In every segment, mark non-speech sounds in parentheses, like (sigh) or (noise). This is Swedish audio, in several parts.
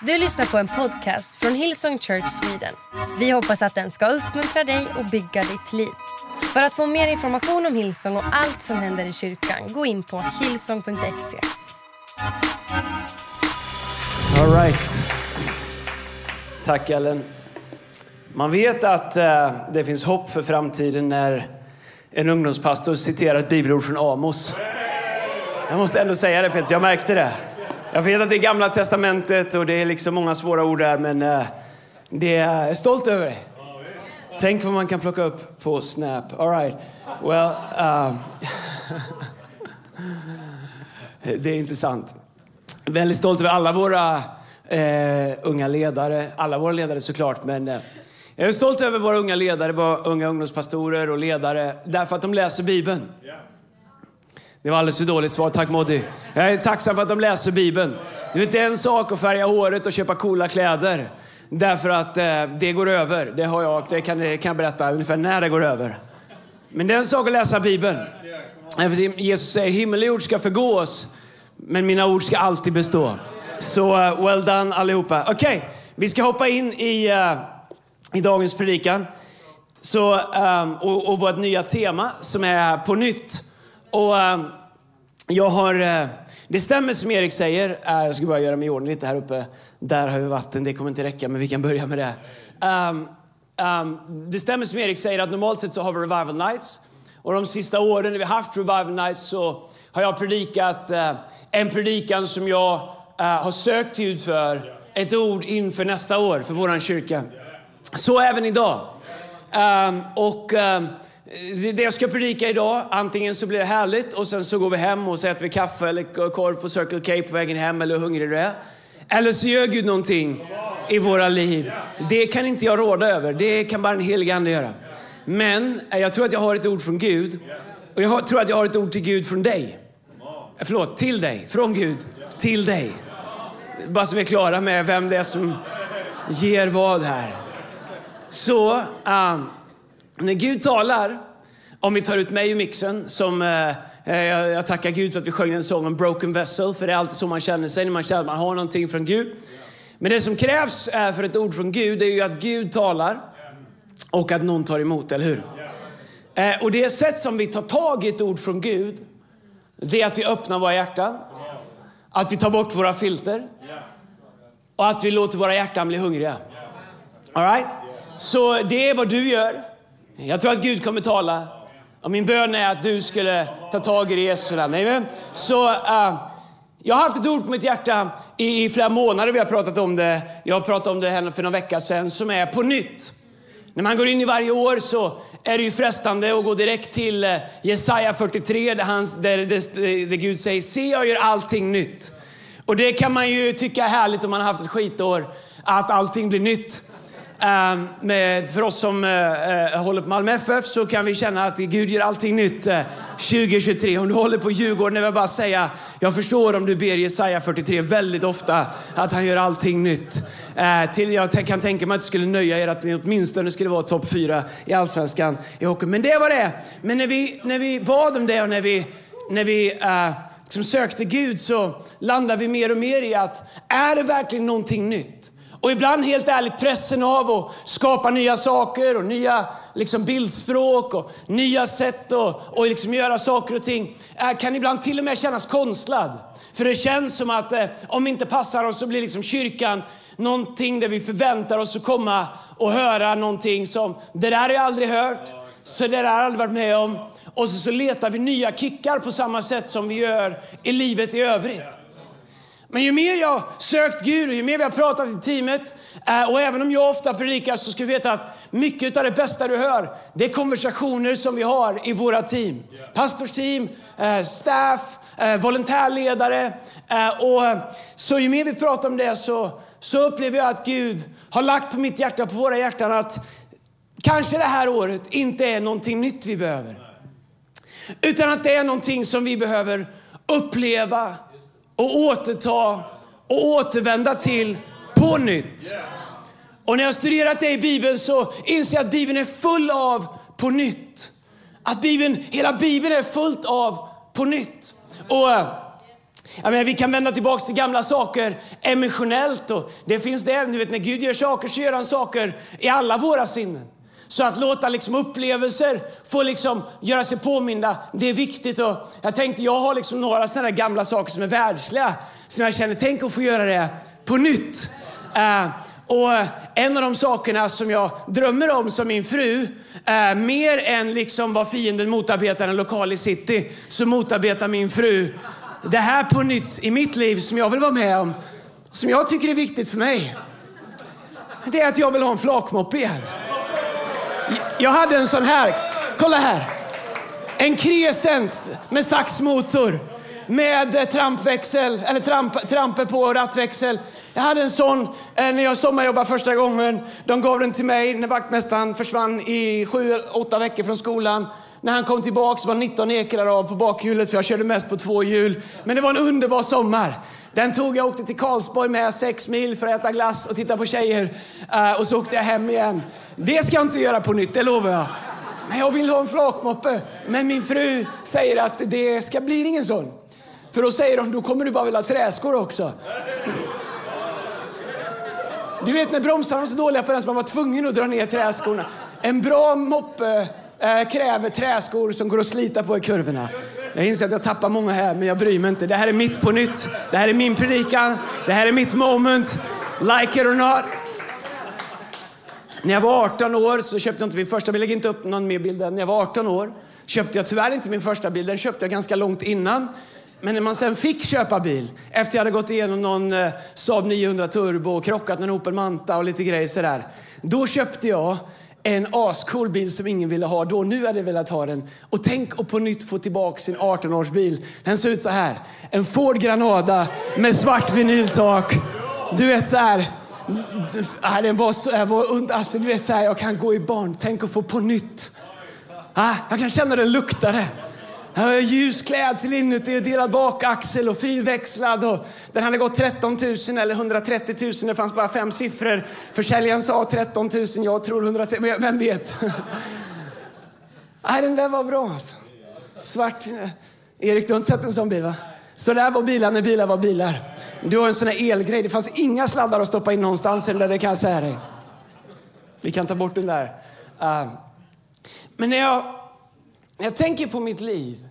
Du lyssnar på en podcast från Hillsong Church Sweden. Vi hoppas att den ska uppmuntra dig och bygga ditt liv. För att få mer information om Hillsong och allt som händer i kyrkan, gå in på hillsong.se. All right. Tack Ellen. Man vet att eh, det finns hopp för framtiden när en ungdomspastor citerar ett bibelord från Amos. Jag måste ändå säga det Peter, jag märkte det. Jag vet att det är gamla testamentet och det är liksom många svåra ord där men eh, det är jag är stolt över det. Tänk vad man kan plocka upp på Snap. All right. Well, um, (laughs) det är intressant. Väldigt stolt över alla våra eh, unga ledare, alla våra ledare såklart, men eh, jag är stolt över våra unga ledare, våra unga ungdomspastorer och ledare, därför att de läser Bibeln. Det var alldeles för dåligt svar, tack Moddy. Jag är tacksam för att de läser Bibeln. Det är inte en sak att färga håret och köpa coola kläder. Därför att eh, det går över. Det har jag, det kan, det kan jag berätta ungefär när det går över. Men det är en sak att läsa Bibeln. Eh, Jesus säger, himmel och jord ska förgås, men mina ord ska alltid bestå. Så uh, well done allihopa. Okej, okay, vi ska hoppa in i, uh, i dagens predikan. Så, um, och, och vårt nya tema som är på nytt. Och ehm, jag har... Eh, det stämmer som Erik säger. Eh, jag ska bara göra mig i ordning lite här uppe. Där har vi vatten, det kommer inte räcka, men vi kan börja med det. Um, um, det stämmer som Erik säger att normalt sett så har vi revival nights. Och de sista åren när vi haft revival nights så har jag predikat eh, en predikan som jag har sökt Gud för ett ord inför nästa år för vår kyrka. Så även idag. Um, och um, Eh, det jag ska predika idag, antingen så blir det härligt och sen så går vi hem och så äter vi kaffe eller korv på Circle K på vägen hem eller hur hungrig du är. Eller så gör Gud någonting i våra liv. Det kan inte jag råda över, det kan bara en helig ande göra. Men eh, jag tror att jag har ett ord från Gud och jag tror att jag har ett ord till Gud från dig. Eh, förlåt, till dig. Från Gud till dig. Bara så vi är klara med vem det är som ger vad här. Så, um, när Gud talar, om vi tar ut mig ur mixen, som eh, eh jag, jag, tackar Gud för att vi sjöng en sång om broken vessel, för det är alltid så man känner sig när man känner att man har någonting från Gud. Men det som krävs uh, för ett ord från Gud är ju att Gud talar och att någon tar emot, eller hur? Eh, och det sätt som vi tar tag i ett ord från Gud, det är att vi öppnar våra hjärtan att vi tar bort våra filter. Och att vi låter våra hjärtan bli hungriga. All right? Så det är vad du gör. Jag tror att Gud kommer tala. Och min bön är att du skulle ta tag i det i Jesu namn. Så uh, jag har haft ett ord på mitt hjärta i, i, flera månader. Vi har pratat om det. Jag pratade om det här för några vecka sedan. Som är på nytt. När man går in i varje år så är det ju frestande att gå direkt till eh, Jesaja 43 där, han, där, där, där Gud säger se jag gör allting nytt. Och det kan man ju tycka är härligt om man har haft ett skitår, att allting blir nytt. Um, för oss som uh, håller på Malmö FF så kan vi känna att Gud gör allting nytt eh, uh, 2023. Om du håller på Djurgården, jag bara säga, jag förstår om du ber Jesaja 43 väldigt ofta att han gör allting nytt. till, jag kan tänka mig att du skulle nöja er att ni åtminstone skulle vara topp fyra i Allsvenskan i hockey. Men det var det. Men när vi, när vi bad om det och när vi, när vi som sökte Gud så landade vi mer och mer i att är det verkligen någonting nytt? Och ibland helt ärligt pressen av att skapa nya saker och nya liksom, bildspråk och nya sätt att och liksom göra saker och ting äh, kan ibland till och med kännas konstlad. För det känns som att eh, om vi inte passar oss så blir liksom kyrkan någonting där vi förväntar oss att komma och höra någonting som det där har jag aldrig hört, så det där har jag aldrig varit med om. Och så, så letar vi nya kickar på samma sätt som vi gör i livet i övrigt. Men ju mer jag sökt Gud och ju mer vi har pratat i teamet eh, och även om jag ofta predikar så ska vi veta att mycket av det bästa du hör det är konversationer som vi har i våra team. Pastorsteam, eh, staff, eh, volontärledare. Och så ju mer vi pratar om det så, så upplever jag att Gud har lagt på mitt hjärta, på våra hjärtan att kanske det här året inte är någonting nytt vi behöver. Utan att det är någonting som vi behöver uppleva och återta och återvända till på nytt. Och när jag studerat det i Bibeln så inser jag att Bibeln är full av på nytt. Att Bibeln, hela Bibeln är fullt av på nytt. Och eh, Jag menar, vi kan vända tillbaka till gamla saker emotionellt. Och det finns det. Du vet, när Gud gör saker så gör han saker i alla våra sinnen. Så att låta liksom upplevelser få liksom göra sig påminda, det är viktigt. Och jag tänkte, jag har liksom några sådana gamla saker som är världsliga. Som jag känner, tänk att få göra det på nytt. Uh, och en av de sakerna som jag drömmer om som min fru, uh, mer än liksom vad fienden motarbetar en lokal i city, så motarbetar min fru det här på nytt i mitt liv som jag vill vara med om. Som jag tycker är viktigt för mig. Det är att jag vill ha en flakmoppe igen. Jag hade en sån här. Kolla här. En Crescent med saxmotor med trampväxel, eller tramp, trampe på rattväxel. Jag hade en sån eh, när jag sommarjobbade första gången. De gav den till mig när vaktmästaren försvann i sju, åtta veckor från skolan. När han kom tillbaka var 19 ekrar av på bakhjulet för jag körde mest på två hjul. Men det var en underbar sommar. Den tog jag åkte till Karlsborg med sex mil för att äta glass och titta på tjejer. Uh, och så åkte jag hem igen. Det ska jag inte göra på nytt, det lovar jag. Men jag vill ha en flakmoppe. Men min fru säger att det ska bli ingen sån. För då säger hon, då kommer du bara vilja ha träskor också. Du vet när bromsarna var så dåliga på den så man var tvungen att dra ner träskorna. En bra moppe eh, kräver träskor som går att slita på i kurvorna. Jag inser att jag tappar många här, men jag bryr mig inte. Det här är mitt på nytt. Det här är min predikan. Det här är mitt moment. Like it or not. När jag var 18 år så köpte jag inte min första bil. Jag inte upp någon mer bild än. När jag var 18 år köpte jag tyvärr inte min första bil. Den köpte jag ganska långt innan. Men när man sen fick köpa bil, efter jag hade gått igenom någon eh, Saab 900 Turbo och krockat med en Opel Manta och lite grejer sådär. Då köpte jag en ascool bil som ingen ville ha då. Nu hade jag velat ha den. Och tänk att på nytt få tillbaka sin 18-årsbil. Den ser ut så här. En Ford Granada med svart vinyltak. Du vet så här. Ah, den var så, jag var, alltså, du vet så här, jag kan gå i barn. Tänk att få på nytt. Ah, jag kan känna den luktade. Ljus klädsel inuti och delad bakaxel och fyrväxlad. Och den hade gått 13 000 eller 130 000. Det fanns bara fem siffror. Försäljaren sa 13 000, jag tror 130 000. Vem vet? Nej, den där var bra alltså. Svart. Erik, du har inte sett en sån bil va? Så där var bilar när bilar var bilar. Du har en sån här elgrej. Det fanns inga sladdar att stoppa in någonstans. Eller det kan jag säga dig. Vi kan ta bort den där. Uh. Men när jag, när jag tänker på mitt liv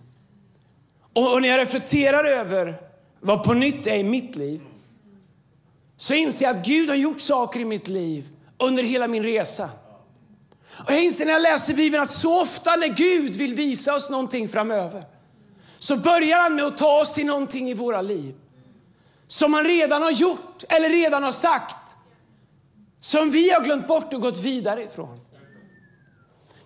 och, och när jag reflekterar över vad på nytt är i mitt liv så inser jag att Gud har gjort saker i mitt liv under hela min resa. Och jag inser när jag läser Bibeln att så ofta när Gud vill visa oss någonting framöver så börjar han med att ta oss till någonting i våra liv som han redan har gjort eller redan har sagt som vi har glömt bort och gått vidare ifrån.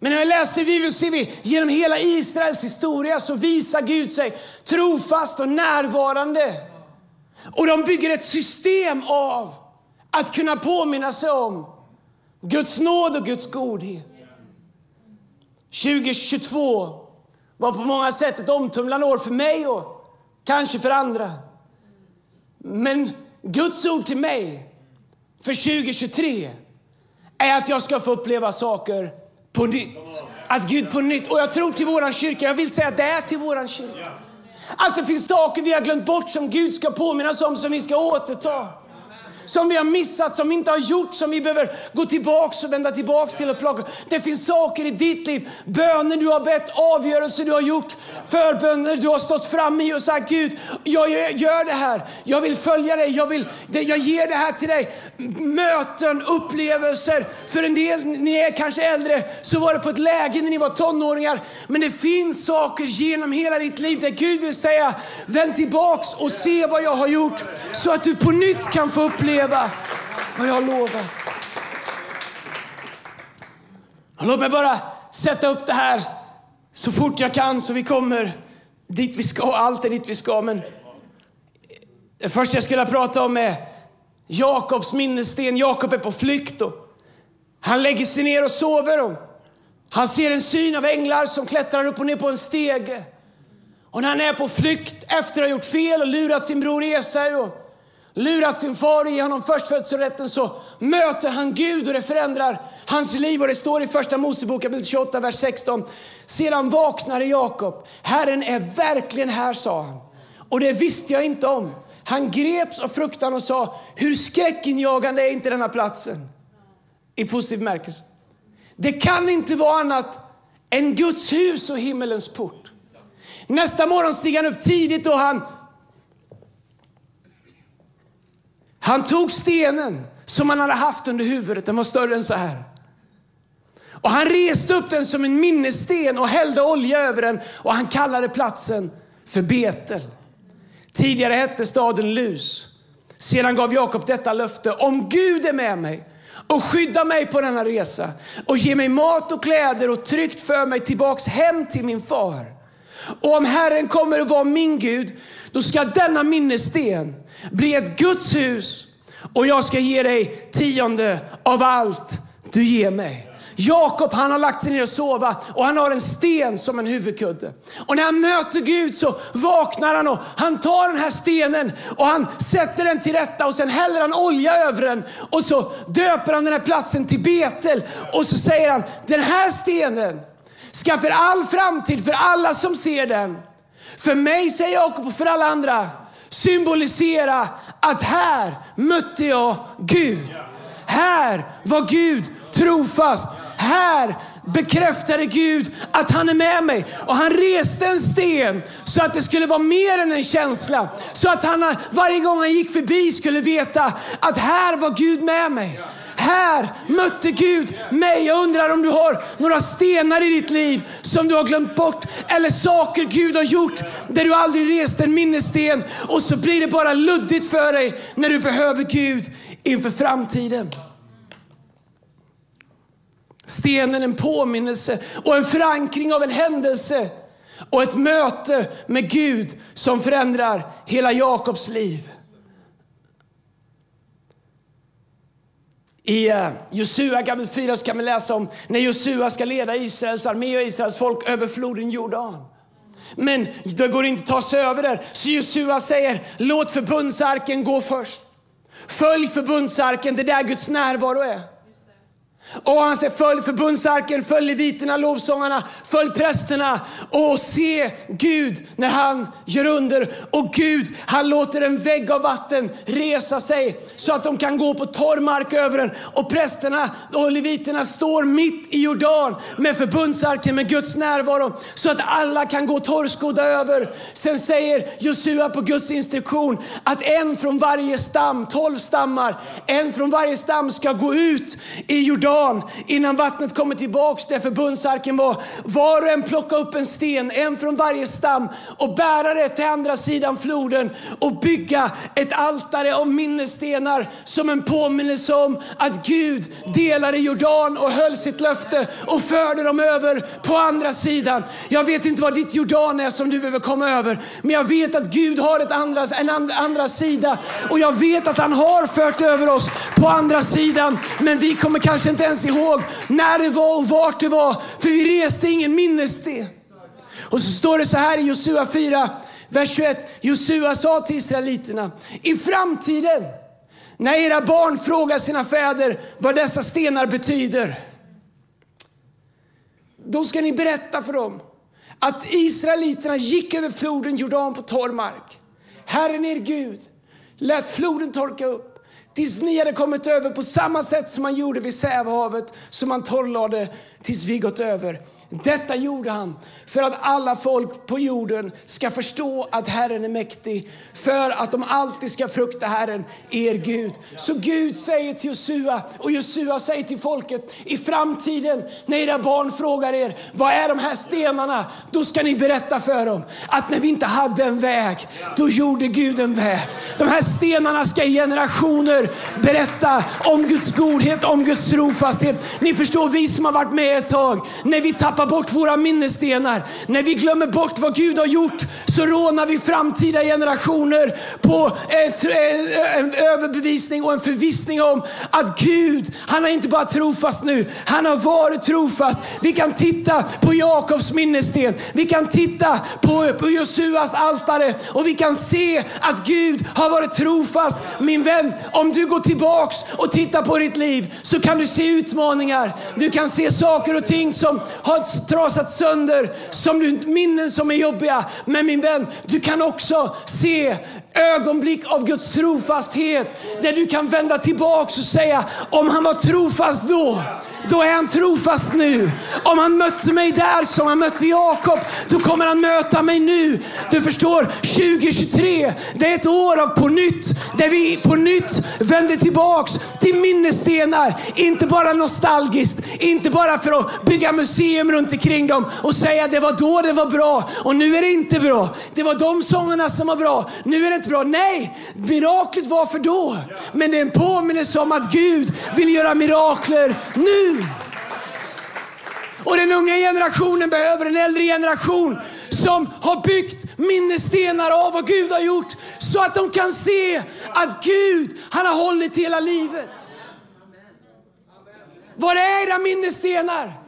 Men när jag läser Bibeln ser vi genom hela Israels historia så visar Gud sig trofast och närvarande. Och de bygger ett system av att kunna påminna sig om Guds nåd och Guds godhet. 2022 var på många sätt ett omtumlande år för mig och kanske för andra. Men Guds ord till mig för 2023 är att jag ska få uppleva saker på nytt. Att Gud på nytt, och jag tror till våran kyrka, jag vill säga det är till våran kyrka. Att det finns saker vi har glömt bort som Gud ska påminnas om, som vi ska återta som vi har missat, som vi inte har gjort, som vi behöver gå tillbaks och vända tillbaks till och plocka. Det finns saker i ditt liv, böner du har bett, avgörelser du har gjort, förböner du har stått fram i och sagt Gud, jag gör det här, jag vill följa dig, jag, vill, jag ger det här till dig. Möten, upplevelser. För en del, ni är kanske äldre, så var det på ett läge när ni var tonåringar. Men det finns saker genom hela ditt liv där Gud vill säga, vänd tillbaks och se vad jag har gjort så att du på nytt kan få uppleva leva vad jag har lovat. låt mig bara sätta upp det här så fort jag kan så vi kommer dit vi ska. Allt är dit vi ska. Men det första jag skulle prata om är Jakobs minnessten. Jakob är på flykt. Och han lägger sig ner och sover. Och han ser en syn av änglar som klättrar upp och ner på en stege. Och när han är på flykt efter att ha gjort fel och lurat sin bror Esau och lurat sin far och ge honom förstfödselrätten så möter han Gud och det förändrar hans liv. Och det står i första Mosebok kapitel 28, vers 16. Sedan vaknade Jakob. Herren är verkligen här, sa han. Och det visste jag inte om. Han greps av fruktan och sa, hur skräckinjagande är inte denna platsen? I positiv bemärkelse. Det kan inte vara annat än Guds hus och himmelens port. Nästa morgon steg han upp tidigt och han Han tog stenen som han hade haft under huvudet, den var större än så här. Och han reste upp den som en minnessten och hällde olja över den och han kallade platsen för Betel. Tidigare hette staden Lus. Sedan gav Jakob detta löfte. Om Gud är med mig och skyddar mig på denna resa och ger mig mat och kläder och tryggt för mig tillbaks hem till min far. Och om Herren kommer att vara min Gud, då ska denna minnessten bli ett Guds hus och jag ska ge dig tionde av allt du ger mig. Jakob han har lagt sig ner och sova och han har en sten som en huvudkudde. Och när han möter Gud så vaknar han och han tar den här stenen och han sätter den till rätta och sen häller han olja över den och så döper han den här platsen till Betel och så säger han den här stenen ska för all framtid, för alla som ser den, för mig säger Jakob och för alla andra symbolisera att här mötte jag Gud. Här var Gud trofast. Här bekräftade Gud att han är med mig. Och han reste en sten så att det skulle vara mer än en känsla. Så att han varje gång han gick förbi skulle veta att här var Gud med mig. Här mötte Gud mig. Jag undrar om du har några stenar i ditt liv som du har glömt bort. Eller saker Gud har gjort där du aldrig reste en minnessten och så blir det bara luddigt för dig när du behöver Gud inför framtiden. Stenen en påminnelse och en förankring av en händelse och ett möte med Gud som förändrar hela Jakobs liv. I eh, Josua kapitel 4 kan vi läsa om när Josua ska leda Israels armé och Israels folk över floden Jordan. Men det går inte att ta sig över där. Så Josua säger, låt förbundsarken gå först. Följ förbundsarken, det är där Guds närvaro är. Och han säger följ förbundsarken, följ leviterna, lovsångarna, följ prästerna och se Gud när han gör under. Och Gud, han låter en vägg av vatten resa sig så att de kan gå på torr mark över den. Och prästerna och leviterna står mitt i Jordan med förbundsarken med Guds närvaro så att alla kan gå torrskodda över. Sen säger Josua på Guds instruktion att en från varje stam, tolv stammar, en från varje stam ska gå ut i Jordan dagen innan vattnet kommer tillbaks där förbundsarken var. Var och en plocka upp en sten, en från varje stam och bära det till andra sidan floden och bygga ett altare av minnesstenar som en påminnelse om att Gud delade Jordan och höll sitt löfte och förde dem över på andra sidan. Jag vet inte vad ditt Jordan är som du behöver komma över, men jag vet att Gud har ett andra, en and, andra sida och jag vet att han har fört över oss på andra sidan, men vi kommer kanske inte ens ihåg när det var och vart det var. För vi reste ingen minnessten. Och så står det så här i Josua 4, vers 21. Josua sa till israeliterna, i framtiden när era barn frågar sina fäder vad dessa stenar betyder. Då ska ni berätta för dem att israeliterna gick över floden Jordan på torr mark. Herren er Gud lät floden torka upp Tills ni hade kommit över på samma sätt som man gjorde vid Sävehavet, som man torrlade tills vi gått över. Detta gjorde han för att alla folk på jorden ska förstå att Herren är mäktig, för att de alltid ska frukta Herren, er Gud. Så Gud säger till Josua, och Josua säger till folket, i framtiden när era barn frågar er, vad är de här stenarna? Då ska ni berätta för dem att när vi inte hade en väg, då gjorde Gud en väg. De här stenarna ska i generationer berätta om Guds godhet, om Guds trofasthet. Ni förstår, vi som har varit med ett tag, när vi tappar bort våra minnesstenar, när vi glömmer bort vad Gud har gjort, så rånar vi framtida generationer på eh, eh, överbevisning och en förvissning om att Gud, han är inte bara trofast nu, han har varit trofast. Vi kan titta på Jakobs minnessten, vi kan titta på, på Josuas altare och vi kan se att Gud har varit trofast. Min vän, om du går tillbaks och tittar på ditt liv så kan du se utmaningar. Du kan se saker och ting som har trasat sönder, som du, minnen som är jobbiga. Men min vän, du kan också se ögonblick av Guds trofasthet där du kan vända tillbaks och säga om han var trofast då då är han trofast nu. Om han mötte mig där som han mötte Jakob, då kommer han möta mig nu. Du förstår, 2023, det är ett år av på nytt, där vi på nytt vänder tillbaks till minnesstenar. Inte bara nostalgiskt, inte bara för att bygga museum runt omkring dem och säga det var då det var bra och nu är det inte bra. Det var de sångerna som var bra, nu är det inte bra. Nej, miraklet var för då. Men det är en påminnelse om att Gud vill göra mirakler nu. Och den unga generationen behöver en äldre generation som har byggt minnesstenar av vad Gud har gjort så att de kan se att Gud, han har hållit hela livet. Var är era minnesstenar?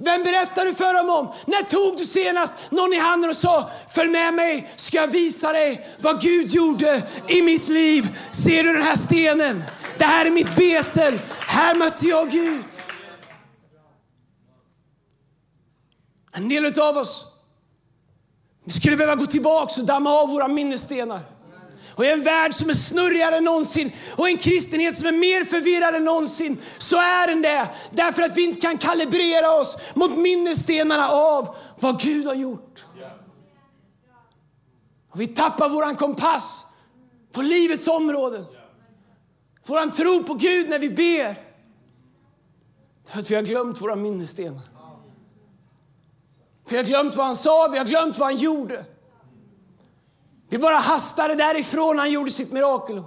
Vem berättar du för dem om? När tog du senast någon i handen och sa följ med mig ska jag visa dig vad Gud gjorde i mitt liv. Ser du den här stenen? Det här är mitt Betel. Här mötte jag Gud. En del av oss vi skulle behöva gå tillbaka och damma av våra minnesstenar. Och i en värld som är snurrigare än någonsin och en kristenhet som är mer förvirrad än någonsin så är den det. Därför att vi inte kan kalibrera oss mot minnesstenarna av vad Gud har gjort. Och vi tappar våran kompass på livets områden. Våran tro på Gud när vi ber. För att vi har glömt våra minnesstenar. Vi har glömt vad han sa, vi har glömt vad han gjorde. Vi bara hastade därifrån när han gjorde sitt mirakel.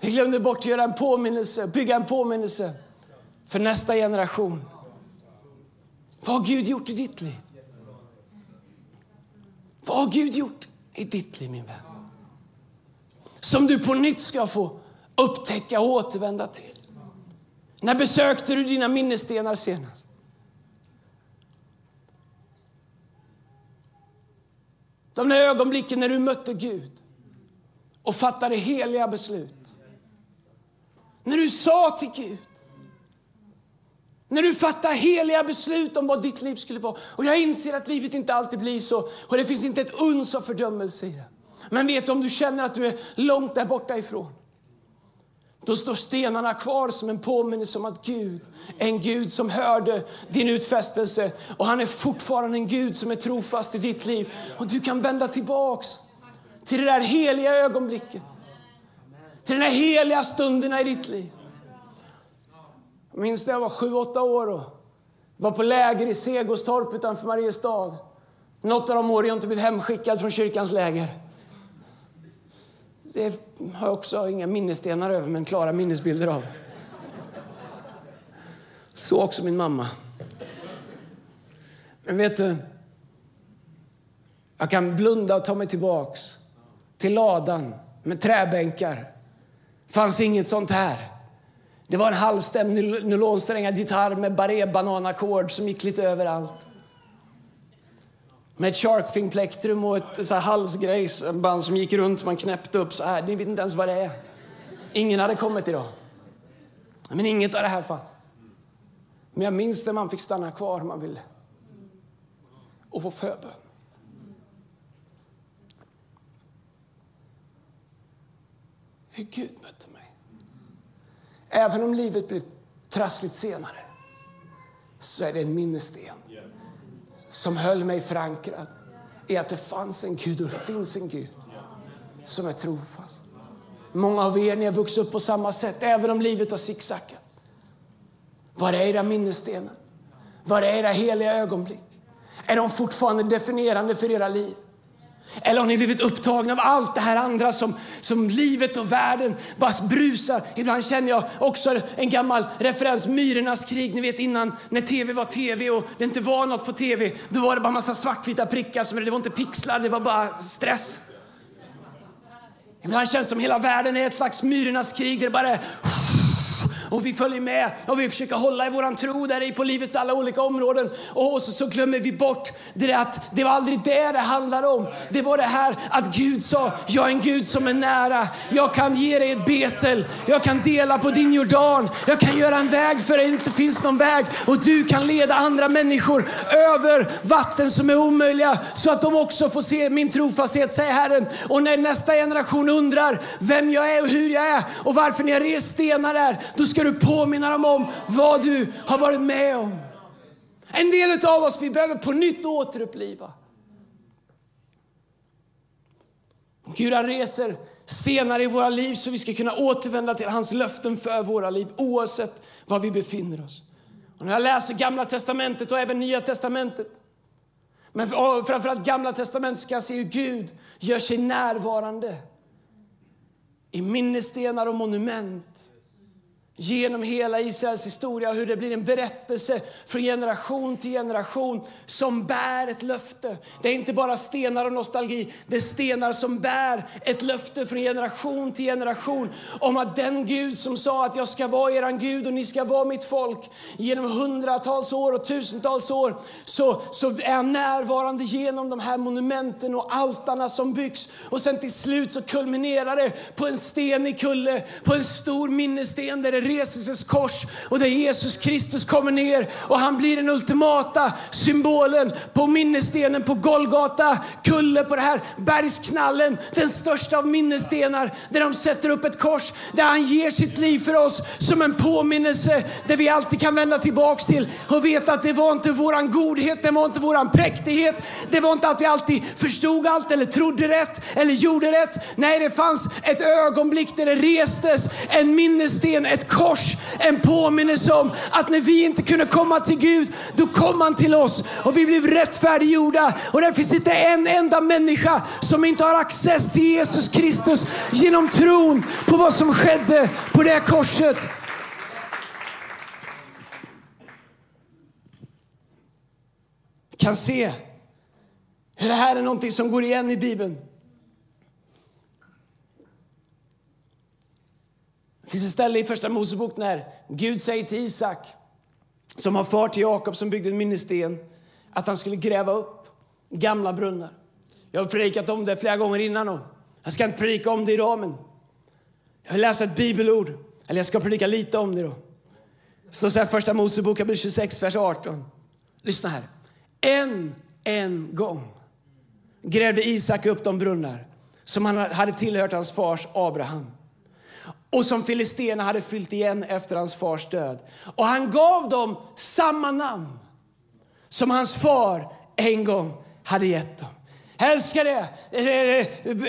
Vi glömde bort att göra en påminnelse, bygga en påminnelse för nästa generation. Vad har Gud gjort i ditt liv? Vad har Gud gjort i ditt liv, min vän? Som du på nytt ska få upptäcka och återvända till. När besökte du dina minnesstenar senast? De där ögonblicken när du mötte Gud och fattade heliga beslut. När du sa till Gud. När du fattar heliga beslut om vad ditt liv skulle vara. Och jag inser att livet inte alltid blir så och det finns inte ett uns av fördömelse i det. Men vet du om du känner att du är långt där borta ifrån. Då står stenarna kvar som en påminnelse om att Gud är en Gud som hörde din utfästelse. Och han är fortfarande en Gud som är trofast i ditt liv. Och du kan vända tillbaks till det där heliga ögonblicket. Till den där heliga stunderna i ditt liv. Jag minns när jag var sju, åtta år och var på läger i Segostorp utanför Mariestad. Något av de år jag inte blev hemskickad från kyrkans läger. Det har jag också inga minnesstenar över, men klara minnesbilder av. Så också min mamma. Men vet du, jag kan blunda och ta mig tillbaks till ladan med träbänkar. Det fanns inget sånt här. Det var en halvstämd nylonsträngad gitarr med barré-bananackord som gick lite överallt. Med ett sharkfin plektrum och ett så här halsgrejsband som gick runt man knäppte upp så här. Ni vet inte ens vad det är. Ingen hade kommit idag. Men inget av det här fanns. Men jag minns när man fick stanna kvar om man ville. Och få förbön. Hur Gud mötte mig. Även om livet blev trassligt senare så är det en minnessten som höll mig förankrad i att det fanns en Gud och det finns en Gud som är trofast. Många av er ni har vuxit upp på samma sätt, även om livet har zigzackat. Var är era minnesstenar? Var är era heliga ögonblick? Är de fortfarande definierande för era liv? Eller har ni blivit upptagna av allt det här andra som, som livet och världen bara brusar? Ibland känner jag också en gammal referens, Myrornas krig. Ni vet innan när tv var tv och det inte var något på tv. Då var det bara massa svartvita prickar, som, det var inte pixlar, det var bara stress. Ibland känns det som hela världen är ett slags myrornas krig. Det bara är och vi följer med och vi försöker hålla i våran tro där i på livets alla olika områden. Och så, så glömmer vi bort det att det var aldrig det det handlade om. Det var det här att Gud sa, jag är en Gud som är nära. Jag kan ge dig ett Betel. Jag kan dela på din Jordan. Jag kan göra en väg för det inte finns någon väg. Och du kan leda andra människor över vatten som är omöjliga så att de också får se min trofasthet, säger Herren. Och när nästa generation undrar vem jag är och hur jag är och varför ni har rest stenar där, då ska ska du påminna dem om vad du har varit med om. En del av oss vi behöver på nytt återuppliva. Gud han reser stenar i våra liv så vi ska kunna återvända till hans löften för våra liv oavsett var vi befinner oss. Och när jag läser Gamla Testamentet och även Nya Testamentet men framförallt Gamla Testamentet ska jag se hur Gud gör sig närvarande i minnesstenar och monument genom hela Israels historia hur det blir en berättelse från generation till generation som bär ett löfte. Det är inte bara stenar och nostalgi, det är stenar som bär ett löfte från generation till generation om att den Gud som sa att jag ska vara eran Gud och ni ska vara mitt folk genom hundratals år och tusentals år så, så är han närvarande genom de här monumenten och altarna som byggs och sen till slut så kulminerar det på en sten i kulle, på en stor minnessten där det reses kors och där Jesus Kristus kommer ner och han blir den ultimata symbolen på minnesstenen på Golgata kulle på det här bergsknallen, den största av minnesstenar där de sätter upp ett kors där han ger sitt liv för oss som en påminnelse där vi alltid kan vända tillbaks till och veta att det var inte våran godhet, det var inte våran präktighet, det var inte att vi alltid förstod allt eller trodde rätt eller gjorde rätt. Nej, det fanns ett ögonblick där det restes en minnessten, ett kors, en påminnelse om att när vi inte kunde komma till Gud, då kom han till oss och vi blev rättfärdiggjorda. Och det finns inte en enda människa som inte har access till Jesus Kristus genom tron på vad som skedde på det korset. kan se hur det här är någonting som går igen i Bibeln. Det finns ett ställe i Första Mosebok när Gud säger till Isak, som har far till Jakob som byggde en minnessten, att han skulle gräva upp gamla brunnar. Jag har predikat om det flera gånger innan och jag ska inte predika om det idag men jag vill läsa ett bibelord, eller jag ska predika lite om det då. Så säger Första Mosebok kapitel 26, vers 18. Lyssna här. En, en gång grävde Isak upp de brunnar som han hade tillhört hans fars Abraham och som filisterna hade fyllt igen efter hans fars död. Och han gav dem samma namn som hans far en gång hade gett dem. Älskar det.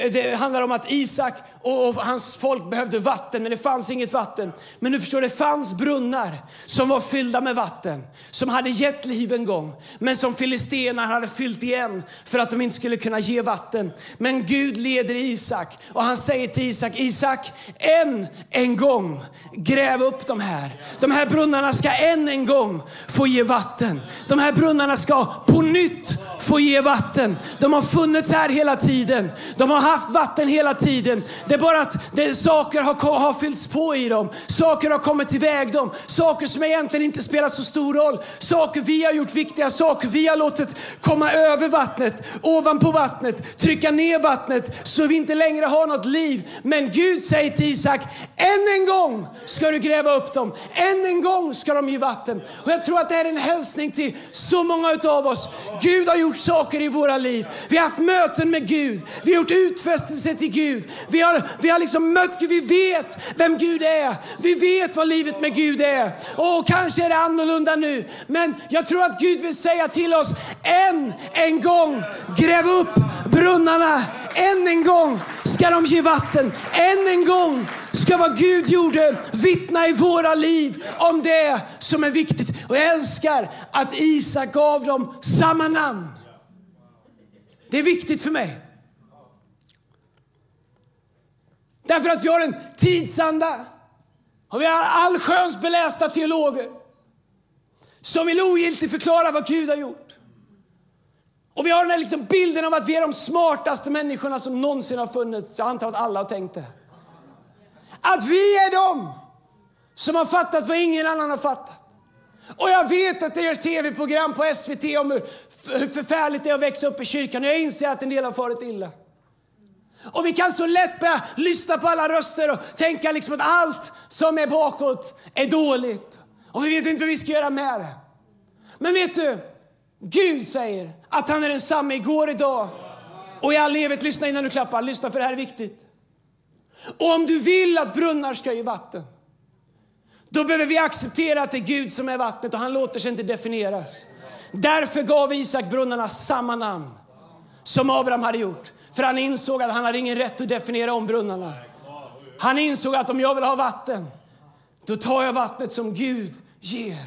Det handlar om att Isak och hans folk behövde vatten, men det fanns inget vatten. Men du förstår, det fanns brunnar som var fyllda med vatten, som hade gett liv en gång, men som filisterna hade fyllt igen för att de inte skulle kunna ge vatten. Men Gud leder Isak och han säger till Isak, Isak, än en gång gräv upp de här. De här brunnarna ska än en gång få ge vatten. De här brunnarna ska på nytt få ge vatten. De har funnits här hela tiden. De har haft vatten hela tiden. Det är bara att det, saker har, har fyllts på i dem. Saker har kommit till väg dem. Saker som egentligen inte spelar så stor roll. Saker vi har gjort viktiga, saker vi har låtit komma över vattnet, ovanpå vattnet, trycka ner vattnet så vi inte längre har något liv. Men Gud säger till Isak, än en gång ska du gräva upp dem. Än en gång ska de ge vatten. Och jag tror att det är en hälsning till så många av oss. Gud har gjort saker i våra liv. Vi har haft möten med Gud. Vi har gjort utfästelser till Gud. Vi har vi har liksom mött Gud, vi vet vem Gud är. Vi vet vad livet med Gud är. Och kanske är det annorlunda nu, men jag tror att Gud vill säga till oss, än en gång, gräv upp brunnarna. Än en gång ska de ge vatten. Än en gång ska vad Gud gjorde vittna i våra liv om det som är viktigt. Och jag älskar att Isak gav dem samma namn. Det är viktigt för mig. Därför att vi har en tidsanda och vi har allsköns belästa teologer som vill ogiltigt förklara vad Gud har gjort. Och vi har den här liksom bilden av att vi är de smartaste människorna som någonsin har funnits. Jag antar att alla har tänkt det. Att vi är de som har fattat vad ingen annan har fattat. Och jag vet att det görs tv-program på SVT om hur förfärligt det är att växa upp i kyrkan. Och jag inser att en del har farit illa. Och vi kan så lätt börja lyssna på alla röster och tänka liksom att allt som är bakåt är dåligt. Och vi vet inte vad vi ska göra med det. Men vet du, Gud säger att han är densamme igår, idag och i all evighet. Lyssna innan du klappar, lyssna för det här är viktigt. Och om du vill att brunnar ska ge vatten, då behöver vi acceptera att det är Gud som är vattnet och han låter sig inte definieras. Därför gav Isak brunnarna samma namn som Abraham hade gjort. För han insåg att han hade ingen rätt att definiera om brunnarna. Han insåg att om jag vill ha vatten, då tar jag vattnet som Gud ger.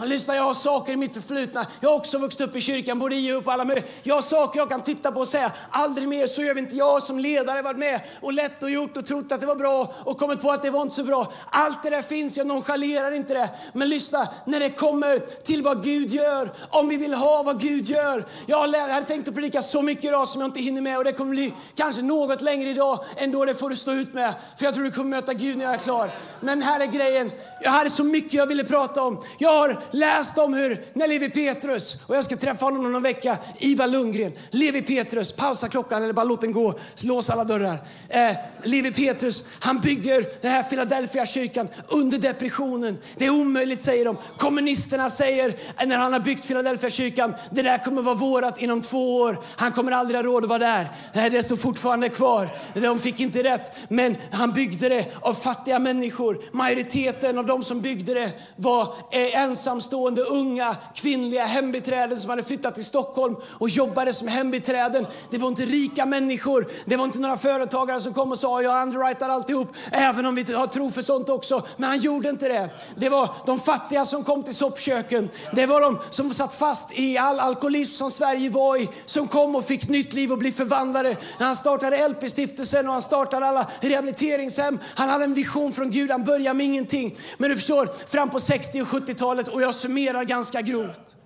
Han lyssnar, jag har saker i mitt förflutna. Jag har också vuxit upp i kyrkan, både i och på alla möjliga. Jag har saker jag kan titta på och säga, aldrig mer, så gör vi inte. Jag som ledare varit med och lätt och gjort och trott att det var bra och kommit på att det var inte så bra. Allt det där finns, jag nonchalerar inte det. Men lyssna, när det kommer till vad Gud gör, om vi vill ha vad Gud gör. Jag hade tänkt att predika så mycket idag som jag inte hinner med och det kommer bli kanske något längre idag ändå, det får du stå ut med. För jag tror du kommer möta Gud när jag är klar. Men här är grejen, jag hade så mycket jag ville prata om. Jag har läst om hur, när Levi Petrus, och jag ska träffa honom om någon vecka, Ivar Lundgren, Levi Petrus, pausa klockan eller bara låt den gå, lås alla dörrar. Eh, Levi Petrus, han bygger den här Philadelphia kyrkan under depressionen. Det är omöjligt säger de. Kommunisterna säger eh, när han har byggt Philadelphia kyrkan, det där kommer vara vårat inom två år. Han kommer aldrig ha råd att vara där. Eh, det står fortfarande kvar. De fick inte rätt, men han byggde det av fattiga människor. Majoriteten av de som byggde det var eh, ensamstående unga kvinnliga hembiträden som hade flyttat till Stockholm och jobbade som hembiträden. Det var inte rika människor. Det var inte några företagare som kom och sa jag underwritar alltihop, även om vi har tro för sånt också. Men han gjorde inte det. Det var de fattiga som kom till soppköken. Det var de som satt fast i all alkoholism som Sverige var i, som kom och fick nytt liv och blev förvandlade. När han startade LP-stiftelsen och han startade alla rehabiliteringshem. Han hade en vision från Gud. Han började med ingenting. Men du förstår, fram på 60 och 70-talet och jag summerar ganska grovt,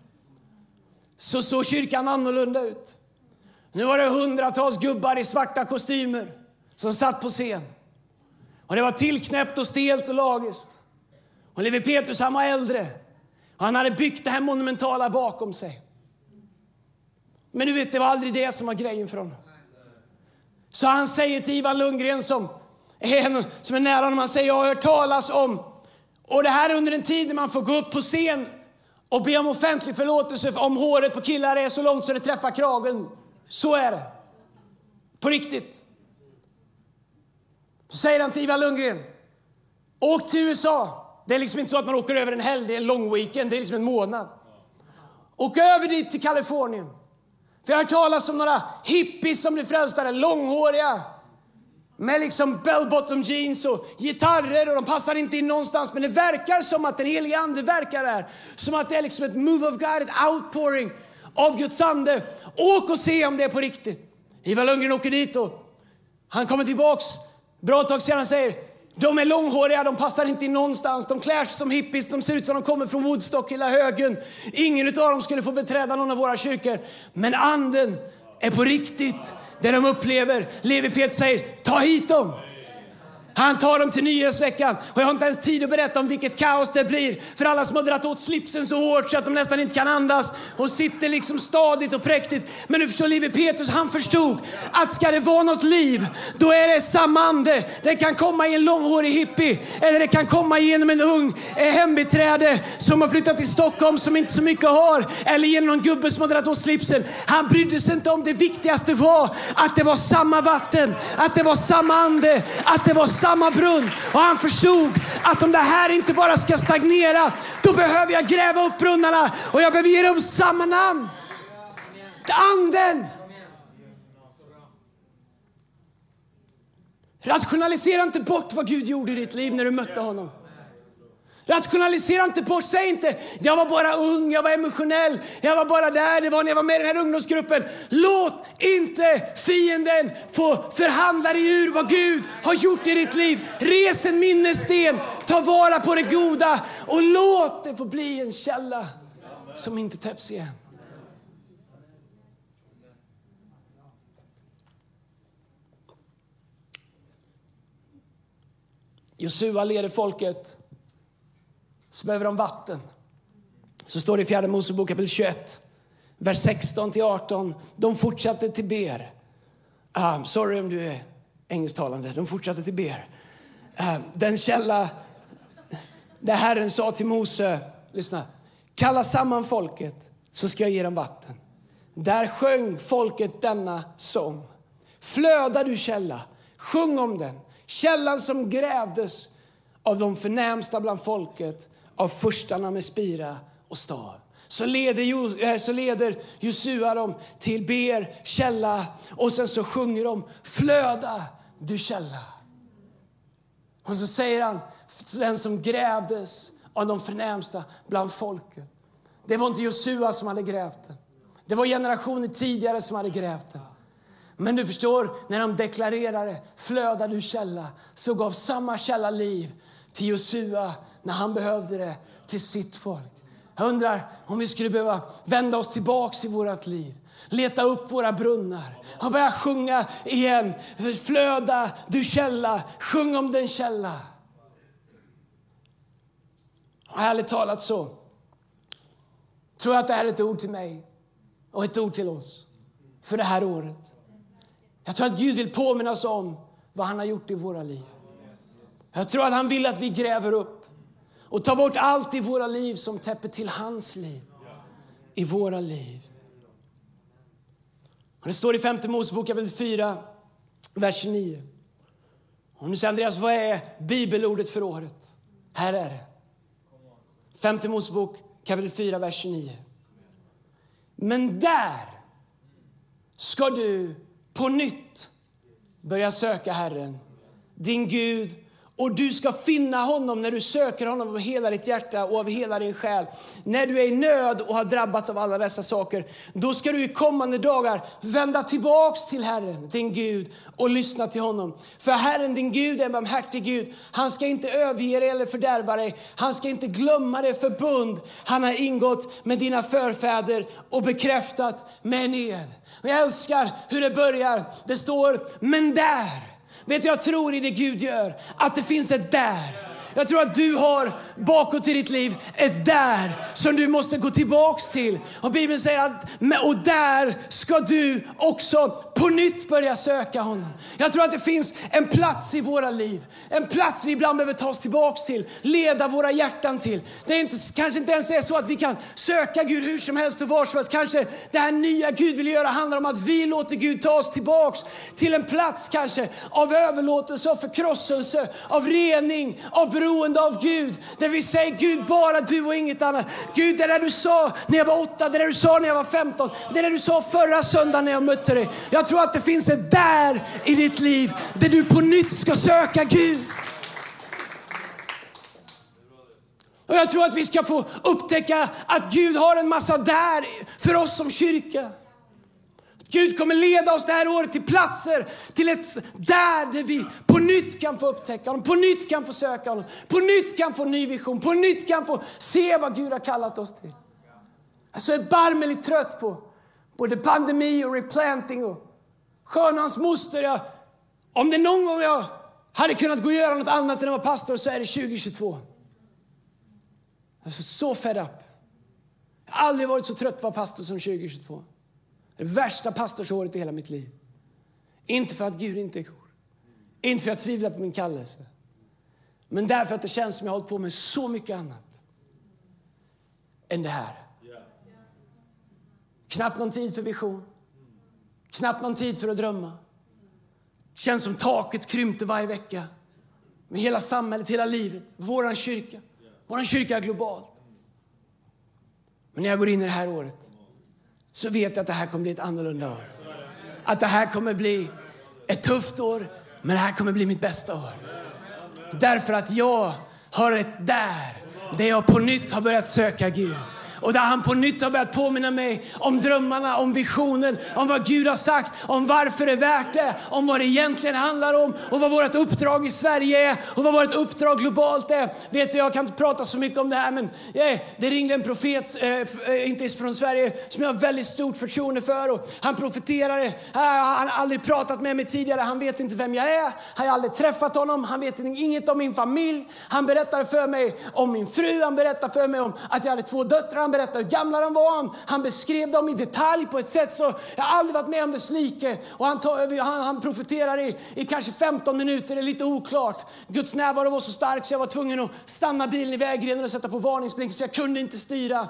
så såg kyrkan annorlunda ut. Nu var det hundratals gubbar i svarta kostymer som satt på scen. Och Det var tillknäppt och stelt och lagiskt. Och Levi Petrus han var äldre och han hade byggt det här monumentala bakom sig. Men du vet, det var aldrig det som var grejen för honom. Så han säger till Ivan Lundgren som är, en, som är nära honom, han säger jag har hört talas om och det här är under en tid när man får gå upp på scen och be om offentlig förlåtelse om håret på killar är så långt så det träffar kragen. Så är det. På riktigt. Så säger han till Ivar Lundgren. Åk till USA. Det är liksom inte så att man åker över en helg, det är en lång weekend, det är liksom en månad. Åk över dit till Kalifornien. För jag har hört talas om några hippies som blir frälsta, långhåriga, med liksom bell-bottom jeans och gitarrer och de passar inte in någonstans. Men det verkar som att den helige Ande verkar där. Som att det är liksom ett move of God, ett outpouring av Guds ande. Åk och se om det är på riktigt. Ivar Lundgren åker dit och han kommer tillbaks bra tag senare säger de är långhåriga, de passar inte in någonstans. De klär sig som hippies, de ser ut som de kommer från Woodstock, hela högen. Ingen av dem skulle få beträda någon av våra kyrkor. Men anden är på riktigt det de upplever. Levi Peter säger, ta hit dem. Han tar dem till nyårsveckan. och jag har inte ens tid att berätta om vilket kaos det blir för alla som har dratt åt slipsen så hårt så att de nästan inte kan andas och sitter liksom stadigt och präktigt. Men du förstår, livet Petrus han förstod att ska det vara något liv, då är det samma ande. Det kan komma i en långhårig hippie eller det kan komma genom en ung eh, hembiträde som har flyttat till Stockholm som inte så mycket har eller genom någon gubbe som har dratt åt slipsen. Han brydde sig inte om det viktigaste var att det var samma vatten, att det var samma ande, att det var samma brunn. Och han förstod att om det här inte bara ska stagnera, då behöver jag gräva upp brunnarna och jag behöver ge dem samma namn. Anden. Rationalisera inte bort vad Gud gjorde i ditt liv när du mötte honom. Rationalisera inte bort, säg inte jag var bara ung, jag var emotionell, jag var bara där, det var när jag var med i den här ungdomsgruppen. Låt inte fienden få förhandla dig ur vad Gud har gjort i ditt liv. Res en minnessten, ta vara på det goda och låt det få bli en källa som inte täpps igen. Josua leder folket så behöver de vatten. Så står det i fjärde Mosebok kapitel 21, vers 16 till 18. De fortsatte till Ber. Um, sorry om du är engelsktalande. De fortsatte till Ber. Um, den källa där Herren sa till Mose, lyssna, kalla samman folket så ska jag ge dem vatten. Där sjöng folket denna sång. Flöda du källa, sjung om den. Källan som grävdes av de förnämsta bland folket, av förstarna med spira och stav. Så leder, eh, så leder Josua dem till Ber källa och sen så sjunger de Flöda du källa. Och så säger han, den som grävdes av de förnämsta bland folket. Det var inte Josua som hade grävt den. Det var generationer tidigare som hade grävt den. Men du förstår, när de deklarerade flöda du källa så gav samma källa liv till Josua när han behövde det till sitt folk. Jag undrar om vi skulle behöva vända oss tillbaks i vårt liv leta upp våra brunnar och börja sjunga igen. Flöda, du källa, sjung om den källa. Och ärligt talat så tror jag att det här är ett ord till mig och ett ord till oss för det här året. Jag tror att Gud vill påminna oss om vad han har gjort i våra liv. Jag tror att han vill att vi gräver upp och tar bort allt i våra liv som täpper till hans liv i våra liv. Och det står i femte Mosebok kapitel 4, vers 9. Om du säger Andreas, vad är bibelordet för året? Här är det. Femte Mosebok kapitel 4, vers 29. Men där ska du på nytt börja söka Herren, din Gud och du ska finna honom när du söker honom av hela ditt hjärta och av hela din själ. När du är i nöd och har drabbats av alla dessa saker, då ska du i kommande dagar vända tillbaks till Herren, din Gud, och lyssna till honom. För Herren, din Gud, är en barmhärtig Gud. Han ska inte överge dig eller fördärva dig. Han ska inte glömma det förbund han har ingått med dina förfäder och bekräftat med en ed. Och jag älskar hur det börjar. Det står, men där Vet du, jag tror i det Gud gör, att det finns ett där. Jag tror att du har bakåt i ditt liv ett där som du måste gå tillbaks till. Och Bibeln säger att och där ska du också på nytt börja söka honom. Jag tror att det finns en plats i våra liv, en plats vi ibland behöver ta oss tillbaks till, leda våra hjärtan till. Det är inte, kanske inte ens är så att vi kan söka Gud hur som helst och var som helst. Kanske det här nya Gud vill göra handlar om att vi låter Gud ta oss tillbaks till en plats kanske av överlåtelse, av förkrosselse, av rening, av beroende av Gud. Där vi säger Gud, bara du och inget annat. Gud, det där du sa när jag var åtta, det där du sa när jag var 15, det där du sa förra söndagen när jag mötte dig. Jag tror att det finns ett där i ditt liv där du på nytt ska söka Gud. Och jag tror att vi ska få upptäcka att Gud har en massa där för oss som kyrka. Gud kommer leda oss det här året till platser, till ett där, där vi på nytt kan få upptäcka honom, på nytt kan få söka honom, på nytt kan få ny vision, på nytt kan få se vad Gud har kallat oss till. Alltså, jag är barmligt trött på både pandemi och replanting och skön moster. Jag, om det någon gång jag hade kunnat gå och göra något annat än att vara pastor så är det 2022. Jag är så fed up. Jag har aldrig varit så trött på att vara pastor som 2022. Det värsta pastorsåret i hela mitt liv. Inte för att Gud inte är god. Inte för att jag tvivlar på min kallelse. Men därför att det känns som jag har hållit på med så mycket annat än det här. Knappt någon tid för vision. Knappt någon tid för att drömma. Det känns som taket krympte varje vecka. Med hela samhället, hela livet, vår kyrka. Vår kyrka är globalt. Men när jag går in i det här året så vet jag att det här kommer bli ett annorlunda år. Att det här kommer bli ett tufft år, men det här kommer bli mitt bästa år. Därför att jag har ett där, där jag på nytt har börjat söka Gud. Och där han på nytt har börjat påminna mig om drömmarna, om visionen, om vad Gud har sagt, om varför det är värt det, om vad det egentligen handlar om och vad vårt uppdrag i Sverige är och vad vårt uppdrag globalt är. Vet du, jag kan inte prata så mycket om det här men yeah, det ringde en profet, eh, eh inte från Sverige, som jag har väldigt stort förtroende för. Och han profeterade, eh, han har aldrig pratat med mig tidigare, han vet inte vem jag är, han har aldrig träffat honom, han vet inget om min familj. Han berättade för mig om min fru, han berättade för mig om att jag hade två döttrar, han berättar hur gamla de var. Han, han beskrev dem i detalj på ett sätt så jag har aldrig varit med om dess like. Och han, tar, han, han profeterar i, i kanske 15 minuter, det är lite oklart. Guds närvaro var så stark så jag var tvungen att stanna bilen i vägrenen och sätta på varningsblinkers för jag kunde inte styra.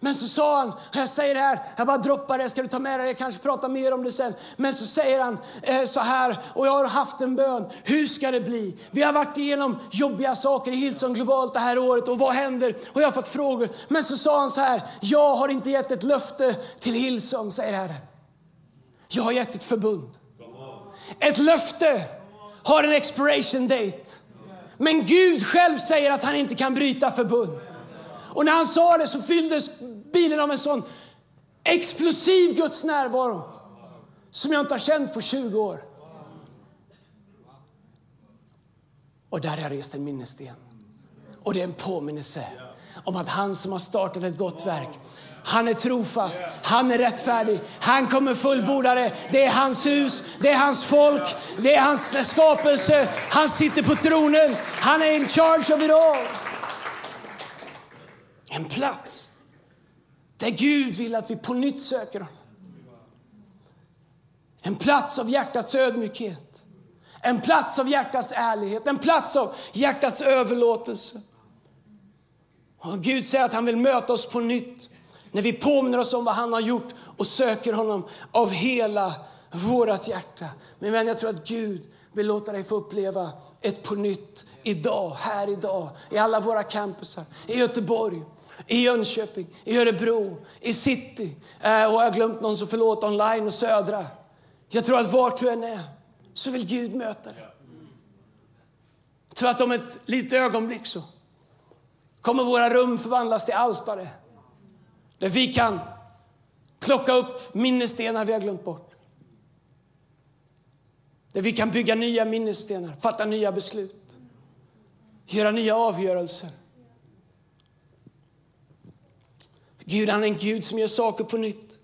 Men så sa han, jag säger det här, jag bara droppar det, ska du ta med det, jag kanske pratar mer om det sen. Men så säger han eh, så här, och jag har haft en bön, hur ska det bli? Vi har varit igenom jobbiga saker i Hillsong Globalt det här året och vad händer? Och jag har fått frågor. Men så sa han så här, jag har inte gett ett löfte till Hillsong, säger Herren. Jag har gett ett förbund. Ett löfte har en expiration date. Men Gud själv säger att han inte kan bryta förbund. Och när han sa det så fylldes bilen av en sån explosiv Guds närvaro som jag inte har känt på 20 år. Och där har jag rest en minnessten. Och det är en påminnelse om att han som har startat ett gott verk han är trofast, han är rättfärdig, han kommer fullborda det. Det är hans hus, det är hans folk, det är hans skapelse. Han sitter på tronen, han är in charge of it all. En plats där Gud vill att vi på nytt söker honom. En plats av hjärtats ödmjukhet. En plats av hjärtats ärlighet, en plats av hjärtats överlåtelse. Och Gud säger att han vill möta oss på nytt när vi påminner oss om vad han har gjort och söker honom av hela vårt hjärta. Men vän, jag tror att Gud vill låta dig få uppleva ett på nytt idag, här idag, i alla våra campusar, i Göteborg, i Jönköping, i Örebro, i city. Eh, och jag har glömt någon så förlåt, online och södra. Jag tror att vart du än är så vill Gud möta dig. Jag tror att om ett litet ögonblick så kommer våra rum förvandlas till altare. Där vi kan plocka upp minnesstenar vi har glömt bort. Där vi kan bygga nya minnesstenar, fatta nya beslut, göra nya avgörelser. Gud han är en Gud som gör saker på nytt.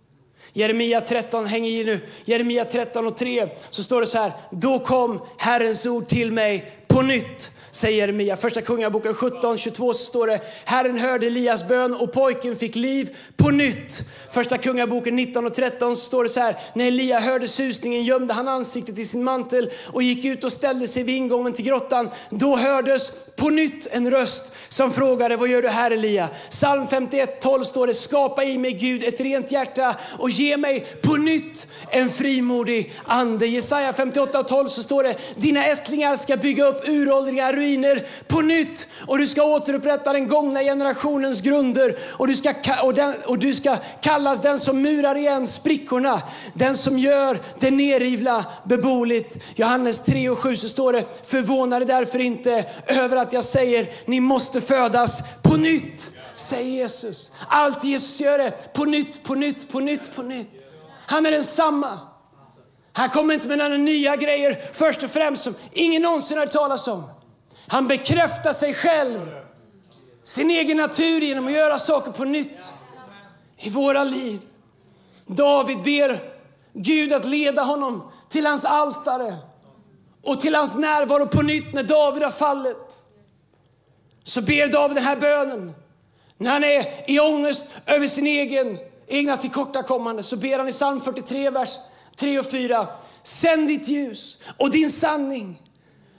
Jeremia 13, häng i nu. Jeremia 13 och 3 så står det så här. Då kom Herrens ord till mig på nytt säger Jeremia. Första Kungaboken 17, 22 så står det Herren hörde Elias bön och pojken fick liv på nytt. Första Kungaboken 19 och 13 så står det så här. När Elia hörde susningen gömde han ansiktet i sin mantel och gick ut och ställde sig vid ingången till grottan. Då hördes på nytt en röst som frågade vad gör du här Elia? Psalm 51, 12 står det skapa i mig Gud ett rent hjärta och ge mig på nytt en frimodig ande. Jesaja 58, 12 så står det dina ättlingar ska bygga upp uråldriga ruiner på nytt och du ska återupprätta den gångna generationens grunder och du ska, och den, och du ska kallas den som murar igen sprickorna, den som gör det nerrivna beboeligt. Johannes 3 och 7 så står det förvåna dig därför inte över att jag säger ni måste födas på nytt, säger Jesus. Allt Jesus gör är på nytt, på nytt, på nytt, på nytt. Han är densamma. Han kommer inte med några nya grejer först och främst som ingen någonsin har talas om. Han bekräftar sig själv, sin egen natur genom att göra saker på nytt i våra liv. David ber Gud att leda honom till hans altare och till hans närvaro på nytt när David har fallit. Så ber David den här bönen. När han är i ångest över sin egen, egna tillkortakommande så ber han i psalm 43, vers 3 och 4. Sänd ditt ljus och din sanning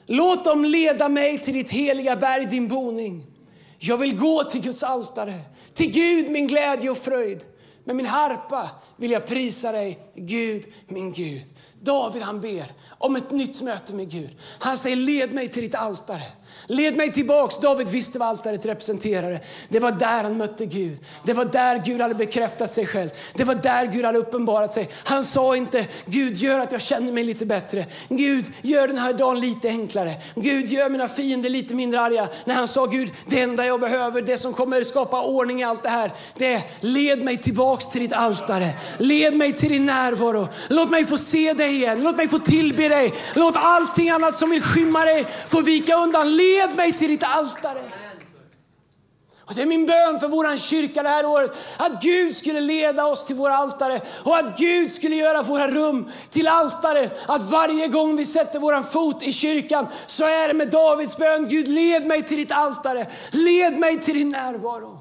Låt dem leda mig till ditt heliga berg, din boning. Jag vill gå till Guds altare, till Gud min glädje och fröjd. Med min harpa vill jag prisa dig, Gud, min Gud. David han ber om ett nytt möte med Gud. Han säger led mig till ditt altare. Led mig tillbaks. David visste vad altaret representerade. Det var där han mötte Gud. Det var där Gud hade bekräftat sig själv. Det var där Gud hade uppenbarat sig. Han sa inte Gud gör att jag känner mig lite bättre. Gud gör den här dagen lite enklare. Gud gör mina fiender lite mindre arga. När han sa Gud det enda jag behöver, det som kommer skapa ordning i allt det här. Det är led mig tillbaks till ditt altare. Led mig till din närvaro. Låt mig få se dig igen. Låt mig få tillbe dig. Låt allting annat som vill skymma dig få vika undan. Led mig till ditt altare. Och det är min bön för vår kyrka det här året, att Gud skulle leda oss till våra altare och att Gud skulle göra våra rum till altare. Att varje gång vi sätter vår fot i kyrkan så är det med Davids bön, Gud led mig till ditt altare, led mig till din närvaro.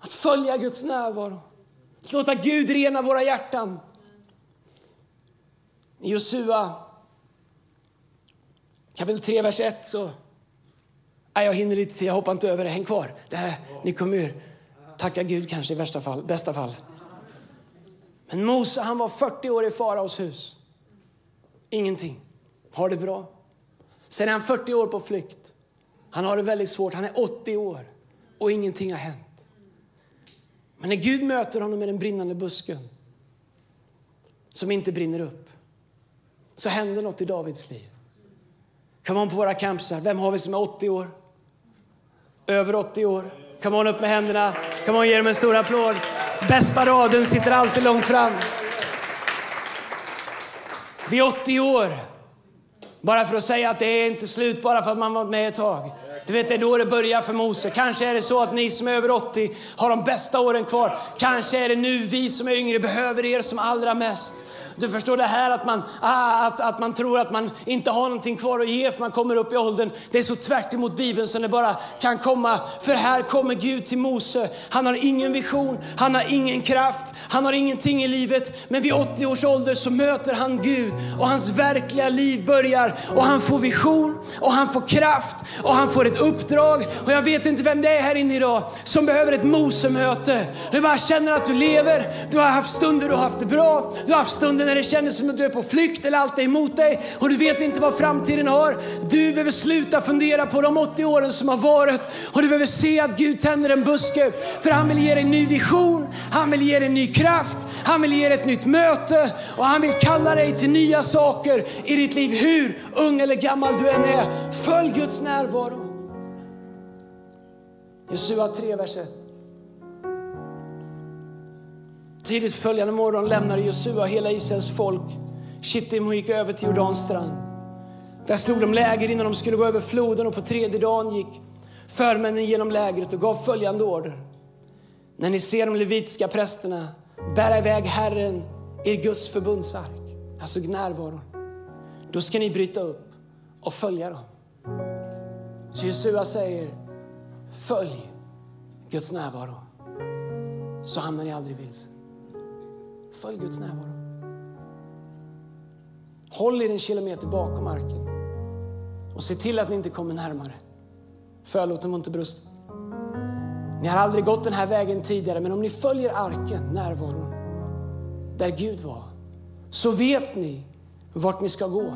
Att följa Guds närvaro, att låta Gud rena våra hjärtan. Josua kapitel 3, vers 1 så... Nej, jag hinner inte, jag hoppar inte över det. Häng kvar. Det här, ni kommer ur. Tacka Gud kanske i värsta fall, bästa fall. Men Mose han var 40 år i faraos hus. Ingenting. Har det bra. Sen är han 40 år på flykt. Han har det väldigt svårt. Han är 80 år och ingenting har hänt. Men när Gud möter honom med den brinnande busken som inte brinner upp så händer något i Davids liv. Come on på våra campusar, Vem har vi som är 80 år? Över 80 år? Come on upp med händerna. Come on, ge dem en stor applåd. Bästa raden sitter alltid långt fram. Vid 80 år. Bara för att säga att det är inte slut bara för att man varit med ett tag. Du vet, det är då det börjar för Mose. Kanske är det så att ni som är över 80 har de bästa åren kvar. Kanske är det nu vi som är yngre behöver er som allra mest. Du förstår det här att man, ah, att, att man tror att man inte har någonting kvar att ge för man kommer upp i åldern. Det är så tvärt emot Bibeln som det bara kan komma. För här kommer Gud till Mose. Han har ingen vision, han har ingen kraft, han har ingenting i livet. Men vid 80 års ålder så möter han Gud och hans verkliga liv börjar. Och han får vision och han får kraft och han får ett uppdrag. Och jag vet inte vem det är här inne idag som behöver ett Mose-möte. Du bara känner att du lever, du har haft stunder du har haft det bra, du har haft stunder när det känns som att du är på flykt eller allt är emot dig och du vet inte vad framtiden har. Du behöver sluta fundera på de 80 åren som har varit och du behöver se att Gud tänder en buske för han vill ge dig en ny vision, han vill ge dig en ny kraft, han vill ge dig ett nytt möte och han vill kalla dig till nya saker i ditt liv. Hur ung eller gammal du än är, följ Guds närvaro. Jesua 3, vers 1. Tidigt följande morgon lämnade Josua hela Israels folk Shittim och gick över till Jordans strand. Där slog de läger innan de skulle gå över floden och på tredje dagen gick förmännen genom lägret och gav följande order. När ni ser de levitiska prästerna bära iväg Herren, er Guds förbundsark, alltså närvaron, då ska ni bryta upp och följa dem. Så Josua säger, följ Guds närvaro så hamnar ni aldrig vilse. Följ Guds närvaro. Håll er en kilometer bakom arken och se till att ni inte kommer närmare. Förlåten var inte brust. Ni har aldrig gått den här vägen tidigare, men om ni följer arken, närvaron, där Gud var, så vet ni vart ni ska gå.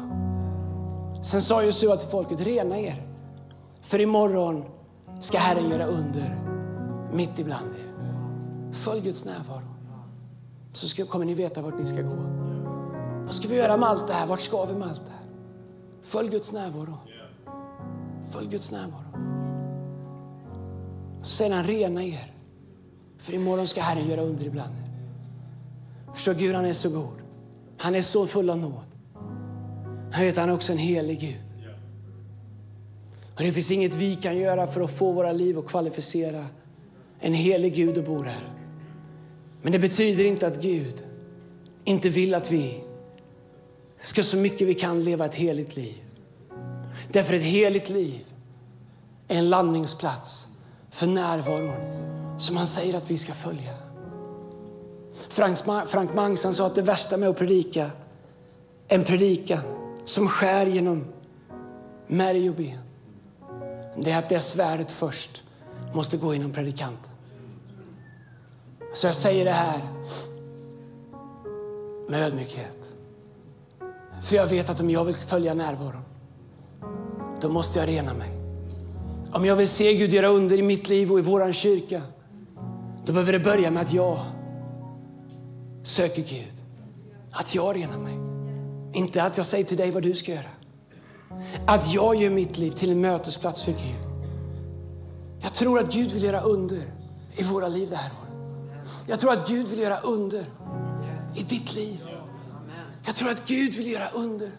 Sen sa Josua till folket, rena er, för imorgon ska Herren göra under mitt ibland er. Följ Guds närvaro så ska, kommer ni veta vart ni ska gå. Vad ska vi göra med allt det här? Vart ska vi med allt det här? Följ Guds närvaro. Följ Guds närvaro. Så säger han, rena er. För imorgon ska Herren göra under ibland er. Förstår Gud, han är så god. Han är så full av nåd. Han vet han är också en helig Gud. Och det finns inget vi kan göra för att få våra liv att kvalificera en helig Gud och bor här. Men det betyder inte att Gud inte vill att vi ska så mycket vi kan leva ett heligt liv. Därför ett heligt liv är en landningsplats för närvaron som han säger att vi ska följa. Frank, Mangs sa att det värsta med att predika en predikan som skär genom märg och ben det är att det svärdet först måste gå inom predikanten. Så jag säger det här. med ödmjukhet. För jag vet att om jag vill följa närvaron, då måste jag rena mig. Om jag vill se Gud göra under i mitt liv och i vår kyrka, då behöver det börja med att jag söker Gud. Att jag renar mig. Inte att jag säger till dig vad du ska göra. Att jag gör mitt liv till en mötesplats för Gud. Jag tror att Gud vill göra under i våra liv det här året. Jag tror att Gud vill göra under i ditt liv. Jag tror att Gud vill göra under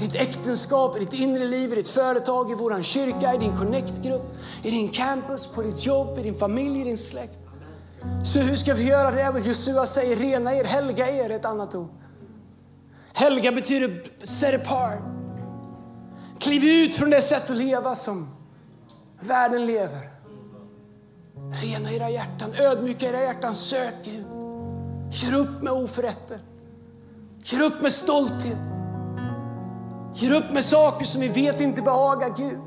i ditt äktenskap, i ditt inre liv, i ditt företag, i vår kyrka, i din connect-grupp, i din campus, på ditt jobb, i din familj, i din släkt. Så hur ska vi göra det? Josua säger rena er, helga er, ett annat ord. Helga betyder set apart. Kliv ut från det sätt att leva som världen lever. Rena era hjärtan, ödmjuka era hjärtan, sök Gud. Gör upp med oförrätter. Gör upp med stolthet. Gör upp med saker som vi vet inte behagar Gud.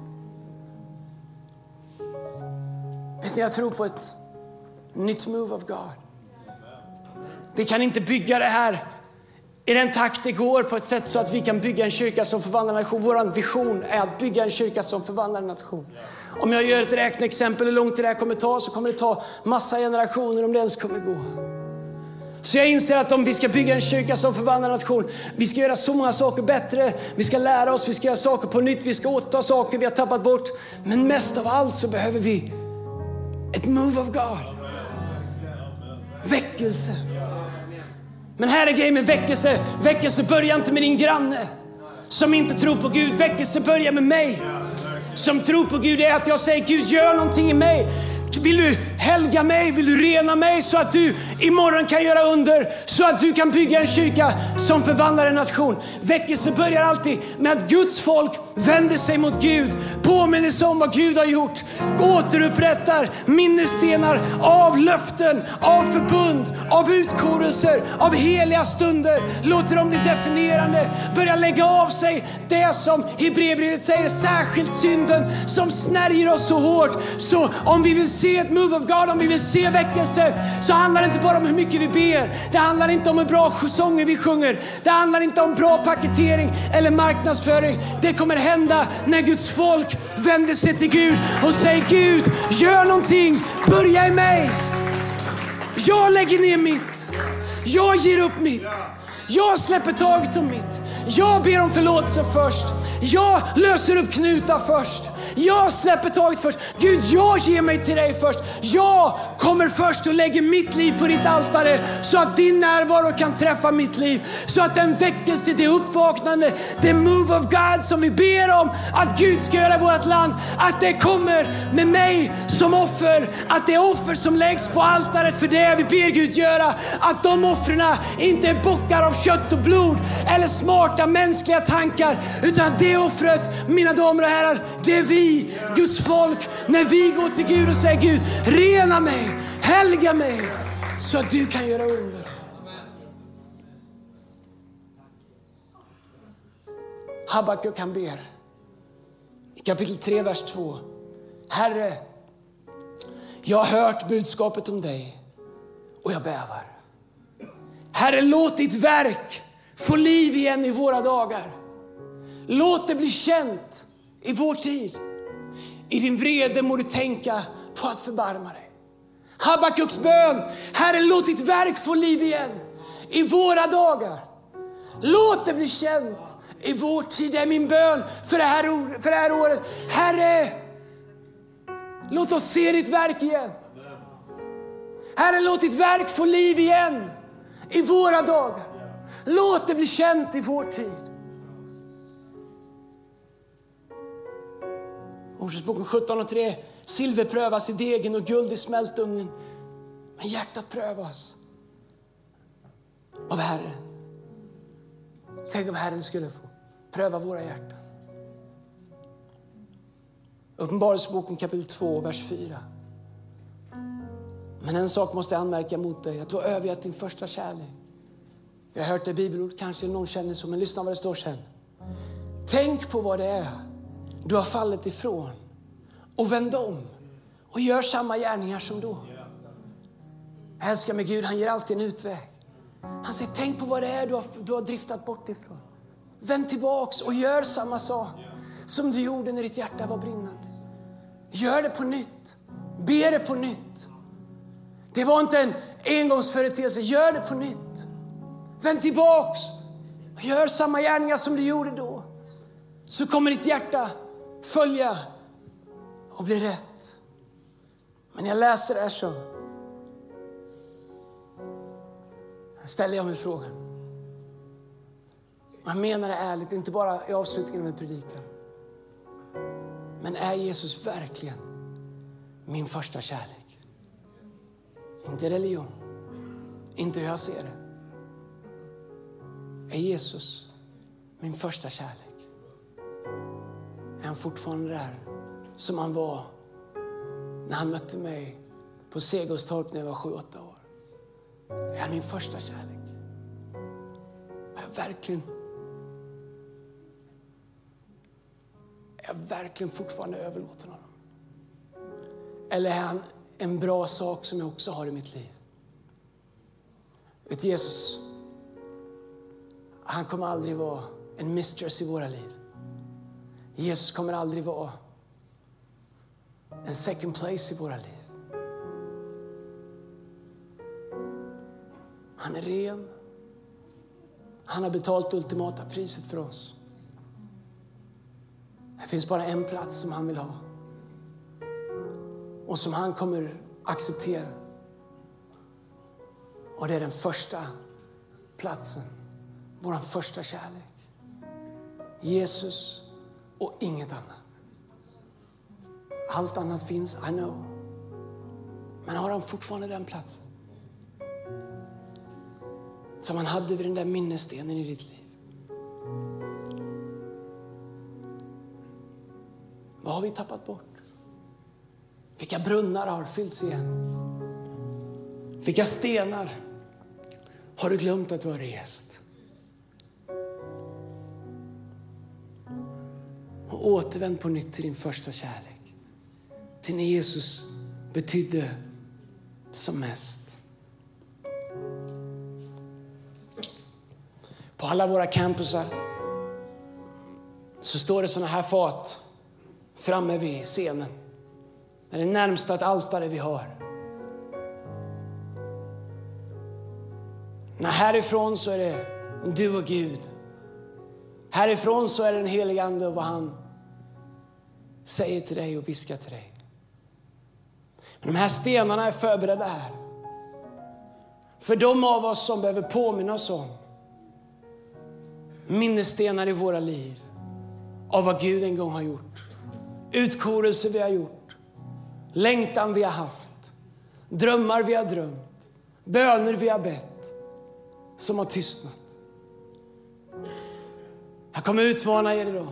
Vet ni, jag tror på ett nytt move of God. Vi kan inte bygga det här i den takt det går på ett sätt så att vi kan bygga en kyrka som förvandlar en nation. Vår vision är att bygga en kyrka som förvandlar en nation. Om jag gör ett räkneexempel hur långt det här kommer ta så kommer det ta massa generationer om det ens kommer gå. Så jag inser att om vi ska bygga en kyrka som förvandlar nation, vi ska göra så många saker bättre. Vi ska lära oss, vi ska göra saker på nytt, vi ska återta saker vi har tappat bort. Men mest av allt så behöver vi ett move of God. Väckelse. Men här är grejen med väckelse. Väckelse börjar inte med din granne som inte tror på Gud. Väckelse börjar med mig som tror på Gud. Är att jag säger Gud gör någonting i mig. Vill du helga mig? Vill du rena mig så att du imorgon kan göra under? Så att du kan bygga en kyrka som förvandlar en nation. Väckelse börjar alltid med att Guds folk vänder sig mot Gud, påminner sig om vad Gud har gjort, återupprättar minnesstenar av löften, av förbund, av utkorelser, av heliga stunder. Låter dem bli definierande, börja lägga av sig det som Hebreerbrevet säger, särskilt synden som snärjer oss så hårt. Så om vi vill se ett move of God, om vi vill se väckelse, så handlar det inte bara om hur mycket vi ber. Det handlar inte om hur bra sånger vi sjunger. Det handlar inte om bra paketering eller marknadsföring. Det kommer hända när Guds folk vänder sig till Gud och säger Gud, gör någonting, börja i mig. Jag lägger ner mitt. Jag ger upp mitt. Jag släpper taget om mitt. Jag ber om förlåtelse först. Jag löser upp knutar först. Jag släpper taget först. Gud, jag ger mig till dig först. Jag kommer först och lägger mitt liv på ditt altare så att din närvaro kan träffa mitt liv. Så att den väckelse, det uppvaknande, det move of God som vi ber om att Gud ska göra i vårt land, att det kommer med mig som offer. Att det offer som läggs på altaret för det vi ber Gud göra, att de offren inte är bockar av kött och blod eller smarta mänskliga tankar, utan det offret, mina damer och herrar, det är vi Guds folk, när vi går till Gud och säger Gud, rena mig, helga mig så att du kan göra under. Habakuk han ber i kapitel 3, vers 2. Herre, jag har hört budskapet om dig och jag bävar. Herre, låt ditt verk få liv igen i våra dagar. Låt det bli känt i vår tid. I din vrede må du tänka på att förbarma dig. Habakuks bön, Herre låt ditt verk få liv igen i våra dagar. Låt det bli känt i vår tid. Det är min bön för det här, för det här året. Herre, låt oss se ditt verk igen. Herre, låt ditt verk få liv igen i våra dagar. Låt det bli känt i vår tid. Ordspråksboken 17 och 3. Silver prövas i degen och guld i smältugnen. Men hjärtat prövas av Herren. Tänk om Herren skulle få pröva våra hjärtan. Uppenbarelseboken kapitel 2, vers 4. Men en sak måste jag anmärka mot dig, att du har övergett din första kärlek. Jag har hört det bibelord, kanske någon känner så, men lyssna vad det står sen. Tänk på vad det är du har fallit ifrån och vänd om och gör samma gärningar som då. Jag älskar med Gud, han ger alltid en utväg. Han säger, tänk på vad det är du har, du har driftat bort ifrån. Vänd tillbaks och gör samma sak som du gjorde när ditt hjärta var brinnande. Gör det på nytt. Be det på nytt. Det var inte en engångsföreteelse. Gör det på nytt. Vänd tillbaks. Gör samma gärningar som du gjorde då. Så kommer ditt hjärta följa och bli rätt. Men när jag läser det här så ställer jag mig frågan. Man menar det ärligt, inte bara i avslutningen av en predikan. Men är Jesus verkligen min första kärlek? Inte religion, inte hur jag ser det. Är Jesus min första kärlek? Är han fortfarande där som han var när han mötte mig på Segelstorp när jag var sju, åtta år? Är han min första kärlek? Är jag verkligen är jag verkligen fortfarande överlåten honom? Eller är han en bra sak som jag också har i mitt liv? Vet Jesus, han kommer aldrig vara en mistress i våra liv. Jesus kommer aldrig vara en second place i våra liv. Han är ren. Han har betalt det ultimata priset för oss. Det finns bara en plats som han vill ha och som han kommer acceptera. Och det är den första platsen, vår första kärlek. Jesus och inget annat. Allt annat finns, I know. Men har han fortfarande den platsen? Som han hade vid den där minnesstenen i ditt liv. Vad har vi tappat bort? Vilka brunnar har fyllts igen? Vilka stenar har du glömt att du har rest? Och återvänd på nytt till din första kärlek. Till när Jesus betydde som mest. På alla våra campusar så står det såna här fat framme vid scenen. Det är det närmsta ett altare vi har. När härifrån så är det du och Gud. Härifrån så är det den helige Ande och vad han säger till dig och viskar till dig. Men de här stenarna är förberedda här. För de av oss som behöver påminna oss om minnesstenar i våra liv av vad Gud en gång har gjort. Utkorelser vi har gjort, längtan vi har haft, drömmar vi har drömt, böner vi har bett som har tystnat. Jag kommer utmana er idag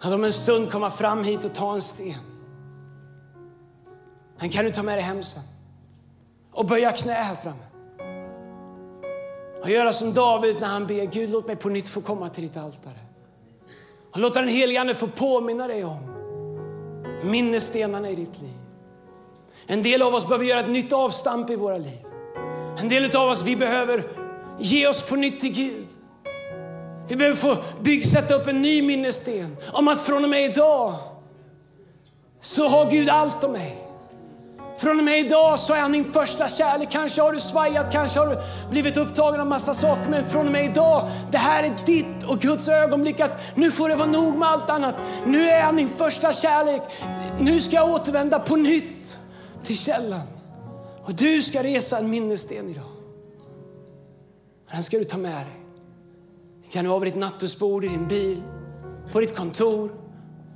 att om en stund komma fram hit och ta en sten. Den kan du ta med dig hem sen och böja knä här framme. Och göra som David när han ber Gud låt mig på nytt få komma till ditt altare. Och låta den helige Ande få påminna dig om minnesstenarna i ditt liv. En del av oss behöver göra ett nytt avstamp i våra liv. En del av oss vi behöver ge oss på nytt till Gud. Vi behöver få bygg, sätta upp en ny minnessten om att från och med idag så har Gud allt om mig. Från och med idag så är han din första kärlek. Kanske har du svajat, kanske har du blivit upptagen av massa saker. Men från och med idag, det här är ditt och Guds ögonblick att nu får det vara nog med allt annat. Nu är han din första kärlek. Nu ska jag återvända på nytt till källan. Och du ska resa en minnessten idag. Den ska du ta med dig. Det kan vara vid ditt nattduksbord, i din bil, på ditt kontor.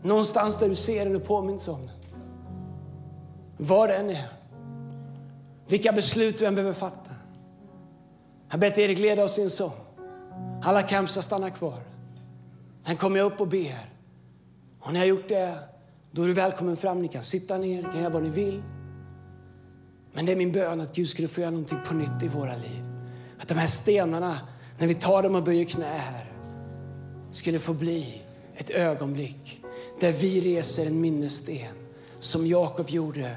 Någonstans där du ser den och påminns om den. Var det än är. Vilka beslut du än behöver fatta. Jag bett Erik leda oss i en sång. Alla campsar stannar kvar. Sen kommer jag upp och ber. Och när jag gjort det, då är du välkommen fram. Ni kan sitta ner, ni kan göra vad ni vill. Men det är min bön att Gud skulle få göra någonting på nytt i våra liv. Att de här stenarna, när vi tar dem och böjer knä här, skulle få bli ett ögonblick där vi reser en minnessten som Jakob gjorde